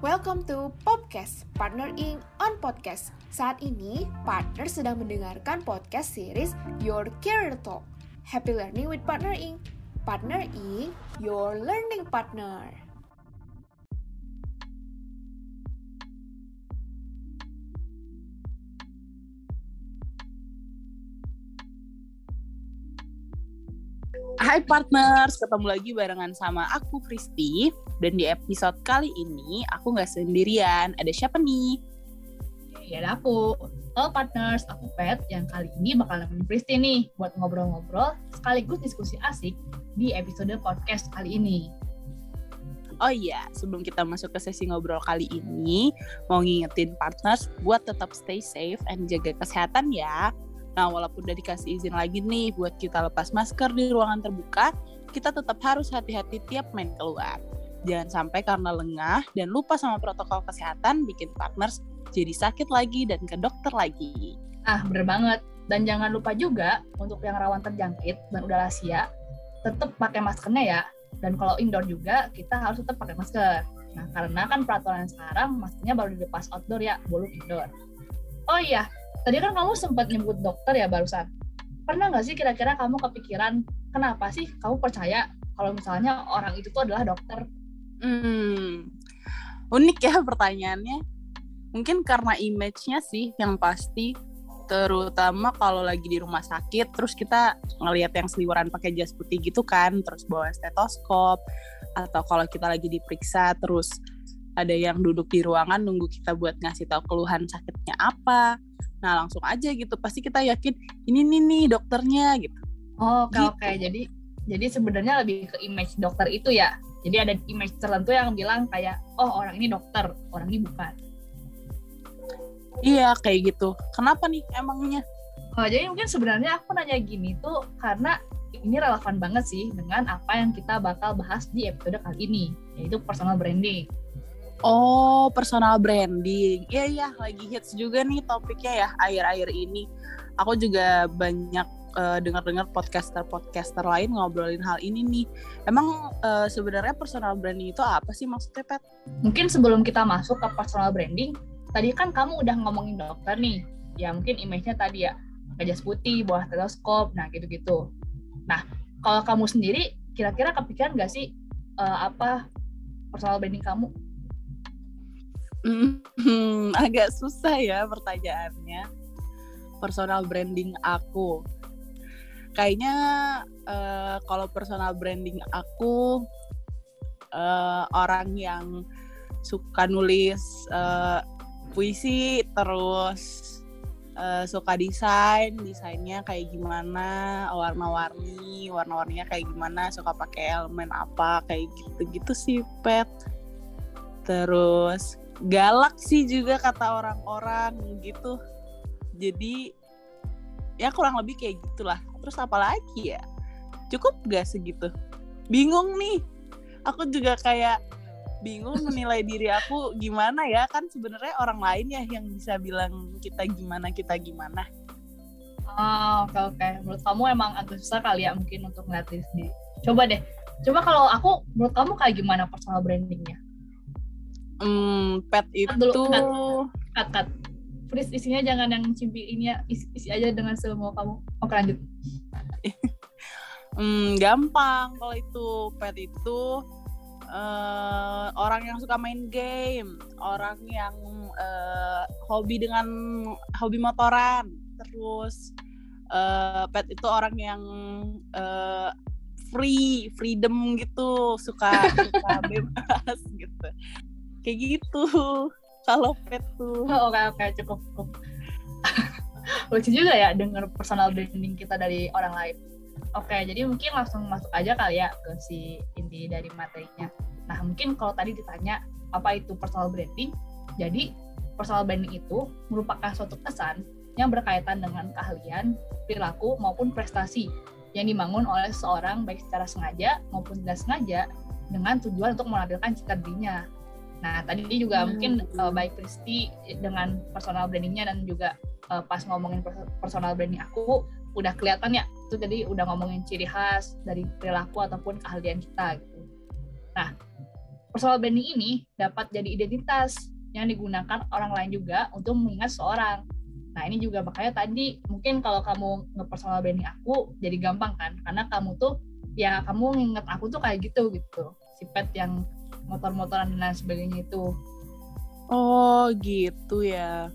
Welcome to Podcast Partner Inc. on Podcast. Saat ini, partner sedang mendengarkan podcast series Your Career Talk. Happy Learning with Partner Inc. Partner Inc. Your Learning Partner. Hai partners, ketemu lagi barengan sama aku Kristi dan di episode kali ini aku nggak sendirian. Ada siapa nih? Ya ada aku. Halo partners, aku Pet yang kali ini bakal nemenin Kristi nih buat ngobrol-ngobrol sekaligus diskusi asik di episode podcast kali ini. Oh iya, sebelum kita masuk ke sesi ngobrol kali ini, mau ngingetin partners buat tetap stay safe and jaga kesehatan ya. Nah, walaupun udah dikasih izin lagi nih buat kita lepas masker di ruangan terbuka, kita tetap harus hati-hati tiap main keluar. Jangan sampai karena lengah dan lupa sama protokol kesehatan bikin partners jadi sakit lagi dan ke dokter lagi. Ah, bener banget. Dan jangan lupa juga untuk yang rawan terjangkit dan udah lansia, tetap pakai maskernya ya. Dan kalau indoor juga, kita harus tetap pakai masker. Nah, karena kan peraturan sekarang maskernya baru dilepas outdoor ya, belum indoor. Oh iya, tadi kan kamu sempat nyebut dokter ya barusan. Pernah nggak sih kira-kira kamu kepikiran kenapa sih kamu percaya kalau misalnya orang itu tuh adalah dokter? Hmm, unik ya pertanyaannya. Mungkin karena image-nya sih yang pasti terutama kalau lagi di rumah sakit terus kita ngelihat yang seliweran pakai jas putih gitu kan terus bawa stetoskop atau kalau kita lagi diperiksa terus ada yang duduk di ruangan nunggu kita buat ngasih tahu keluhan sakitnya apa nah langsung aja gitu. Pasti kita yakin ini nih nih dokternya gitu. Oh oke Gitu. oke jadi jadi sebenarnya lebih ke image dokter itu ya. Jadi ada image tertentu yang bilang kayak oh orang ini dokter orang ini bukan. Iya kayak gitu. Kenapa nih emangnya? Oh, jadi mungkin sebenarnya aku nanya gini tuh karena ini relevan banget sih dengan apa yang kita bakal bahas di episode kali ini, yaitu personal branding. Oh, personal branding. Iya, iya, lagi hits juga nih topiknya ya akhir-akhir ini. Aku juga banyak eh, dengar-dengar podcaster-podcaster lain ngobrolin hal ini nih. Emang eh, sebenarnya personal branding itu apa sih maksudnya, Pet? Mungkin sebelum kita masuk ke personal branding, tadi kan kamu udah ngomongin dokter nih, ya mungkin image-nya tadi ya, jas putih, bawah stetoskop, nah gitu-gitu. Nah, kalau kamu sendiri, kira-kira kepikiran nggak sih eh, apa personal branding kamu? Hmm, agak susah ya pertanyaannya. Personal branding aku. Kayaknya eh, kalau personal branding aku eh, orang yang suka nulis eh, puisi terus eh, suka desain, desainnya kayak gimana, warna-warni, warna-warninya kayak gimana, suka pakai elemen apa, kayak gitu-gitu sih, Pet. Terus galak sih juga kata orang-orang gitu jadi ya kurang lebih kayak gitulah terus apa lagi ya cukup gak segitu bingung nih aku juga kayak bingung menilai diri aku gimana ya kan sebenarnya orang lain ya yang bisa bilang kita gimana kita gimana Oh, oke oke. Menurut kamu emang agak susah kali ya mungkin untuk ngeliat diri sendiri. Coba deh. Coba kalau aku, menurut kamu kayak gimana personal brandingnya? Hmm, pet itu Cut dulu, Cut, cut. Please isinya jangan yang cimpi ini ya. Isi, isi aja dengan semua kamu. Oke lanjut. Hmm, gampang kalau itu pet itu eh, orang yang suka main game, orang yang eh, hobi dengan hobi motoran, terus eh, pet itu orang yang eh, free, freedom gitu, suka suka bebas gitu, kayak gitu. Kalau pet tuh, Oh, Oke oke cukup cukup. Lucu juga ya dengar personal branding kita dari orang lain. Oke, jadi mungkin langsung masuk aja kali ya ke si inti dari materinya. Nah, mungkin kalau tadi ditanya apa itu personal branding, jadi personal branding itu merupakan suatu kesan yang berkaitan dengan keahlian, perilaku maupun prestasi yang dibangun oleh seseorang baik secara sengaja maupun tidak sengaja dengan tujuan untuk menampilkan citra dirinya. Nah, tadi juga Hmm. mungkin uh, baik Kristi dengan personal brandingnya dan juga uh, pas ngomongin pers- personal branding aku udah kelihatan ya itu tadi udah ngomongin ciri khas dari perilaku ataupun keahlian kita gitu. Nah, personal branding ini dapat jadi identitas yang digunakan orang lain juga untuk mengingat seorang. Nah ini juga makanya tadi mungkin kalau kamu nge-personal branding aku jadi gampang kan karena kamu tuh ya kamu nginget aku tuh kayak gitu gitu si pet yang motor-motoran dan lain sebagainya itu. Oh gitu ya.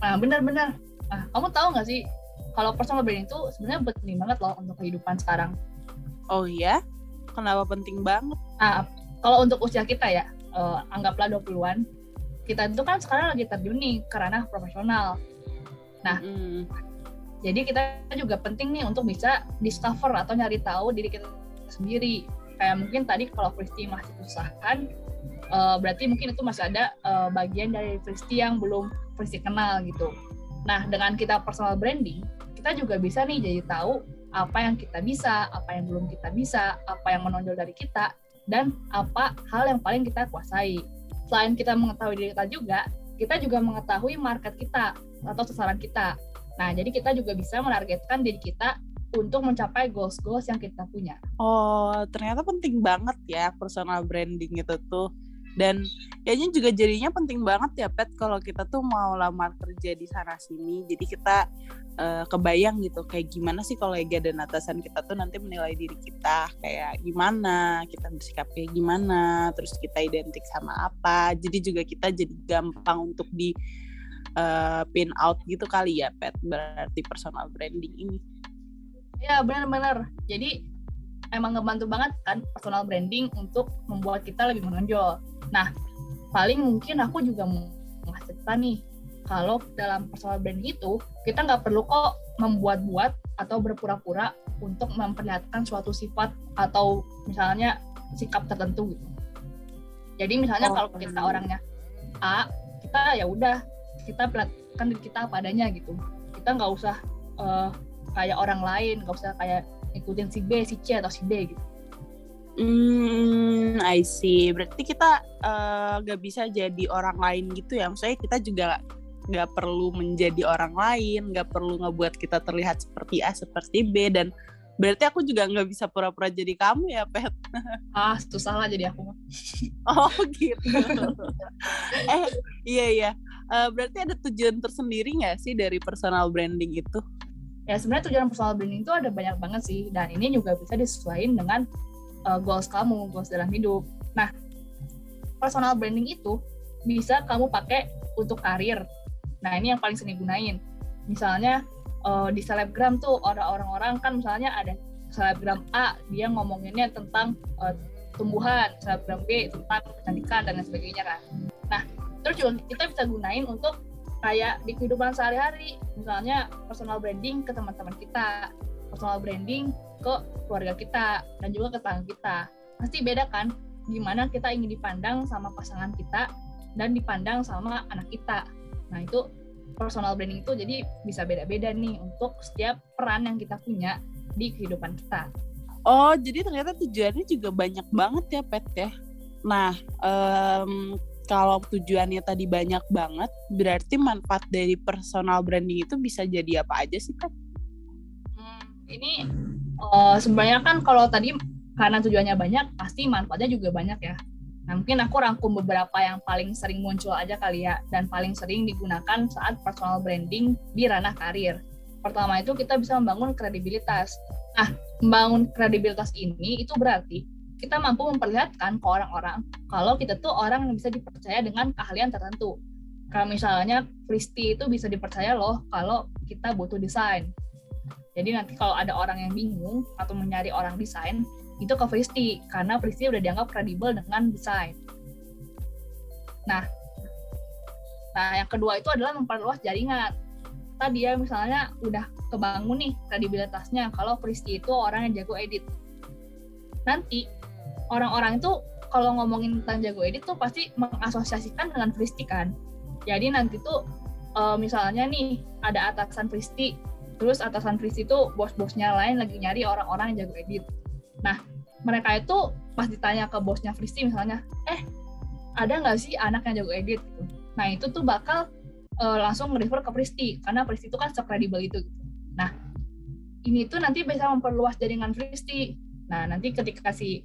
Nah benar-benar. Nah kamu tahu nggak sih kalau personal branding itu sebenarnya penting banget loh untuk kehidupan sekarang. Oh iya? Kenapa penting banget? Nah kalau untuk usia kita ya uh, anggaplah 20-an kita itu kan sekarang lagi terjun nih ke ranah profesional. Nah, mm. jadi kita juga penting nih untuk bisa discover atau nyari tahu diri kita sendiri. Kayak mungkin tadi kalau Kristi masih usahakan, uh, berarti mungkin itu masih ada uh, bagian dari Kristi yang belum Kristi kenal gitu. Nah, dengan kita personal branding, kita juga bisa nih jadi tahu apa yang kita bisa, apa yang belum kita bisa, apa yang menonjol dari kita, dan apa hal yang paling kita kuasai selain kita mengetahui diri kita juga, kita juga mengetahui market kita atau sasaran kita. Nah, jadi kita juga bisa menargetkan diri kita untuk mencapai goals-goals yang kita punya. Oh, ternyata penting banget ya personal branding itu tuh. Dan kayaknya juga jadinya penting banget ya pet kalau kita tuh mau lamar kerja di sana sini. Jadi kita uh, kebayang gitu kayak gimana sih kolega dan atasan kita tuh nanti menilai diri kita kayak gimana kita bersikap kayak gimana terus kita identik sama apa. Jadi juga kita jadi gampang untuk di uh, pin out gitu kali ya pet. Berarti personal branding ini ya benar-benar jadi emang ngebantu banget kan personal branding untuk membuat kita lebih menonjol. Nah, paling mungkin aku juga mau ngasih nih, kalau dalam personal branding itu, kita nggak perlu kok membuat-buat atau berpura-pura untuk memperlihatkan suatu sifat atau misalnya sikap tertentu gitu. Jadi misalnya oh, kalau kita orangnya A, kita ya udah kita perlihatkan diri kita padanya gitu. Kita nggak usah uh, kayak orang lain, nggak usah kayak ikutin si B, si C atau si D gitu. Hmm, I see. Berarti kita uh, gak bisa jadi orang lain gitu ya. Maksudnya kita juga nggak perlu menjadi orang lain, nggak perlu ngebuat kita terlihat seperti A, seperti B, dan berarti aku juga nggak bisa pura-pura jadi kamu ya, Pet? Ah, susah lah jadi aku. oh gitu. eh, iya iya. Uh, berarti ada tujuan tersendiri nggak sih dari personal branding itu? Ya sebenarnya tujuan personal branding itu ada banyak banget sih dan ini juga bisa disesuaikan dengan uh, goals kamu goals dalam hidup. Nah personal branding itu bisa kamu pakai untuk karir. Nah ini yang paling sering gunain misalnya uh, di selebgram tuh orang-orang kan misalnya ada selebgram A dia ngomonginnya tentang uh, tumbuhan selebgram B tentang kecantikan dan lain sebagainya kan. Nah terus juga kita bisa gunain untuk kayak di kehidupan sehari-hari. Misalnya personal branding ke teman-teman kita personal branding ke keluarga kita dan juga ke tetangga kita. Pasti beda kan gimana kita ingin dipandang sama pasangan kita dan dipandang sama anak kita. Nah itu personal branding itu jadi bisa beda-beda nih untuk setiap peran yang kita punya di kehidupan kita. Oh jadi ternyata tujuannya juga banyak banget ya pet ya? Nah um, kalau tujuannya tadi banyak banget, berarti manfaat dari personal branding itu bisa jadi apa aja sih kan? Hmm, ini uh, sebenarnya kan kalau tadi karena tujuannya banyak, pasti manfaatnya juga banyak ya. Nah, mungkin aku rangkum beberapa yang paling sering muncul aja kali ya, dan paling sering digunakan saat personal branding di ranah karir. Pertama itu kita bisa membangun kredibilitas. Nah, membangun kredibilitas ini itu berarti kita mampu memperlihatkan ke orang-orang kalau kita tuh orang yang bisa dipercaya dengan keahlian tertentu. Kalau misalnya Kristi itu bisa dipercaya loh kalau kita butuh desain. Jadi nanti kalau ada orang yang bingung atau mencari orang desain, itu ke Kristi karena Kristi udah dianggap kredibel dengan desain. Nah, nah yang kedua itu adalah memperluas jaringan. Tadi ya misalnya udah kebangun nih kredibilitasnya kalau Kristi itu orang yang jago edit. Nanti orang-orang itu kalau ngomongin tentang jago edit tuh pasti mengasosiasikan dengan Fristi kan. Jadi nanti tuh uh, misalnya nih ada atasan Fristi, terus atasan Fristi tuh bos-bosnya lain lagi nyari orang-orang yang jago edit. Nah, mereka itu pas ditanya ke bosnya Fristi misalnya, eh ada nggak sih anak yang jago edit gitu. Nah, itu tuh bakal uh, langsung nge-refer ke Fristi karena Fristi itu kan sekredibel itu. Nah, ini tuh nanti bisa memperluas jaringan Fristi. Nah, nanti ketika si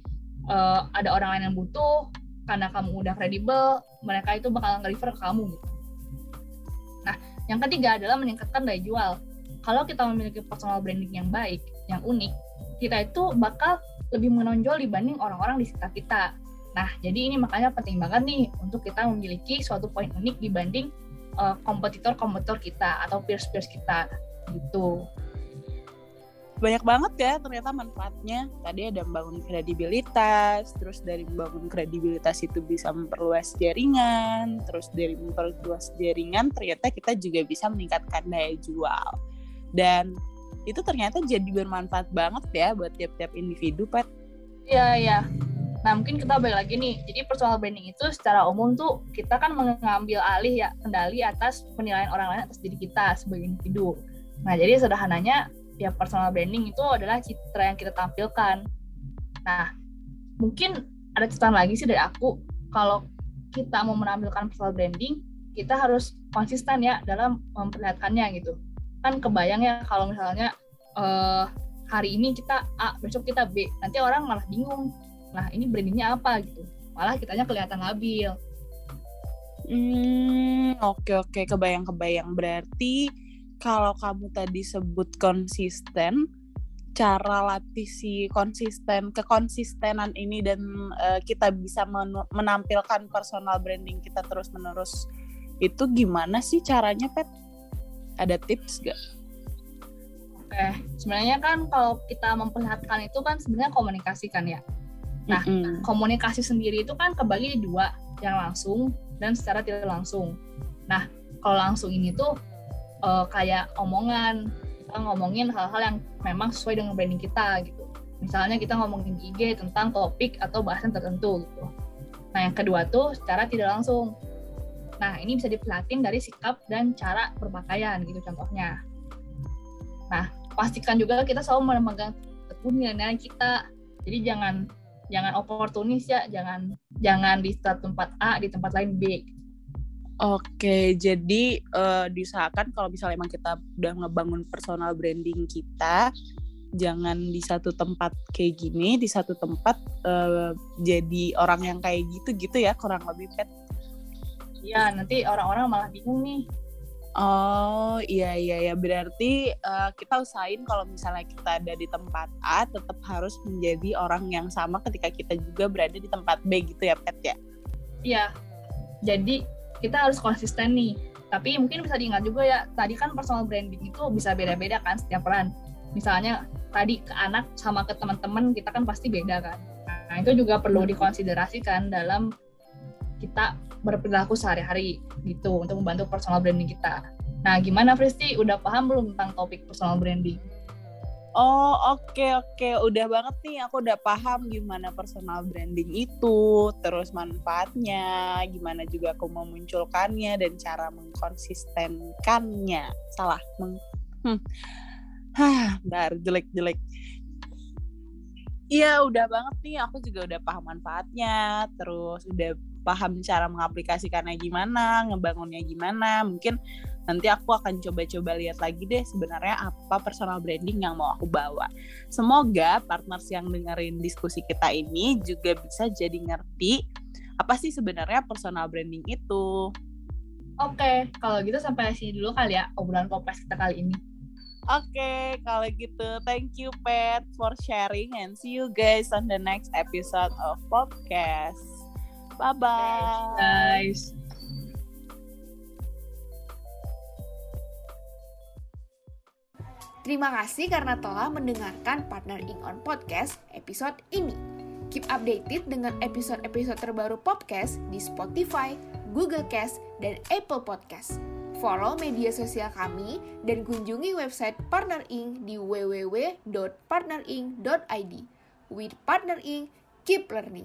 uh, ada orang lain yang butuh karena kamu udah kredibel mereka itu bakal nge-refer ke kamu. Gitu nah yang ketiga adalah meningkatkan daya jual. Kalau kita memiliki personal branding yang baik yang unik kita itu bakal lebih menonjol dibanding orang-orang di sekitar kita. Nah jadi ini makanya penting banget nih untuk kita memiliki suatu poin unik dibanding uh, kompetitor-kompetitor kita atau peers-peers kita gitu banyak banget ya ternyata manfaatnya. Tadi ada membangun kredibilitas terus dari membangun kredibilitas itu bisa memperluas jaringan terus dari memperluas jaringan ternyata kita juga bisa meningkatkan daya jual. Dan itu ternyata jadi bermanfaat banget ya buat tiap-tiap individu pet iya iya. Nah mungkin kita balik lagi nih. Jadi personal branding itu secara umum tuh kita kan mengambil alih ya kendali atas penilaian orang lain atas diri kita sebagai individu. Nah jadi sederhananya ya personal branding itu adalah citra yang kita tampilkan. Nah, mungkin ada catatan lagi sih dari aku, kalau kita mau menampilkan personal branding, kita harus konsisten ya dalam memperlihatkannya gitu. Kan kebayang ya kalau misalnya uh, hari ini kita A, besok kita B, nanti orang malah bingung. Nah, ini brandingnya apa gitu. Malah kitanya kelihatan labil. Hmm, oke okay, oke, okay. kebayang-kebayang. Berarti kalau kamu tadi sebut konsisten cara latih si konsisten kekonsistenan ini dan uh, kita bisa menampilkan personal branding kita terus menerus itu gimana sih caranya pet ada tips gak? Oke, sebenarnya kan kalau kita memperlihatkan itu kan sebenarnya komunikasi kan ya. Nah, mm -hmm. komunikasi sendiri itu kan kebagi dua, yang langsung dan secara tidak langsung. Nah, kalau langsung ini tuh uh, kayak omongan kita ngomongin hal-hal yang memang sesuai dengan branding kita gitu. Misalnya kita ngomongin di IG tentang topik atau bahasan tertentu gitu. Nah yang kedua tuh secara tidak langsung. Nah ini bisa diperhatiin dari sikap dan cara berpakaian gitu contohnya. Nah pastikan juga kita selalu memegang teguh nilai-nilai kita. Jadi jangan jangan oportunis ya jangan jangan di tempat A di tempat lain B Oke, jadi uh, diusahakan kalau misalnya emang kita udah ngebangun personal branding kita, jangan di satu tempat kayak gini, di satu tempat uh, jadi orang yang kayak gitu gitu ya, kurang lebih pet. Iya, nanti orang-orang malah bingung nih. Oh iya iya ya berarti uh, kita usahain kalau misalnya kita ada di tempat A tetap harus menjadi orang yang sama ketika kita juga berada di tempat B gitu ya Pet ya? Iya. Jadi kita harus konsisten nih. Tapi mungkin bisa diingat juga ya tadi kan personal branding itu bisa beda-beda kan setiap peran. Misalnya tadi ke anak sama ke teman-teman kita kan pasti beda kan. Nah itu juga perlu hmm. dikonsiderasikan dalam kita berperilaku sehari-hari gitu untuk membantu personal branding kita. Nah gimana Fristi? Udah paham belum tentang topik personal branding Oh oke okay, oke okay. udah banget nih aku udah paham gimana personal branding itu terus manfaatnya gimana juga aku memunculkannya dan cara mengkonsistenkannya salah meng hmm. Hah, jelek-jelek Iya udah banget nih aku juga udah paham manfaatnya terus udah paham cara mengaplikasikannya gimana ngebangunnya gimana mungkin nanti aku akan coba-coba lihat lagi deh sebenarnya apa personal branding yang mau aku bawa. Semoga partners yang dengerin diskusi kita ini juga bisa jadi ngerti apa sih sebenarnya personal branding itu. Oke, kalau gitu sampai sini dulu kali ya obrolan podcast kita kali ini. Oke, kalau gitu thank you Pet for sharing and see you guys on the next episode of podcast. Bye bye. Guys. Terima kasih karena telah mendengarkan Partner Ink on Podcast episode ini. Keep updated dengan episode-episode terbaru podcast di Spotify, Google Cast, dan Apple Podcast. Follow media sosial kami dan kunjungi website Partner Ink di www.partnerink.id. With Partner Ink, keep learning.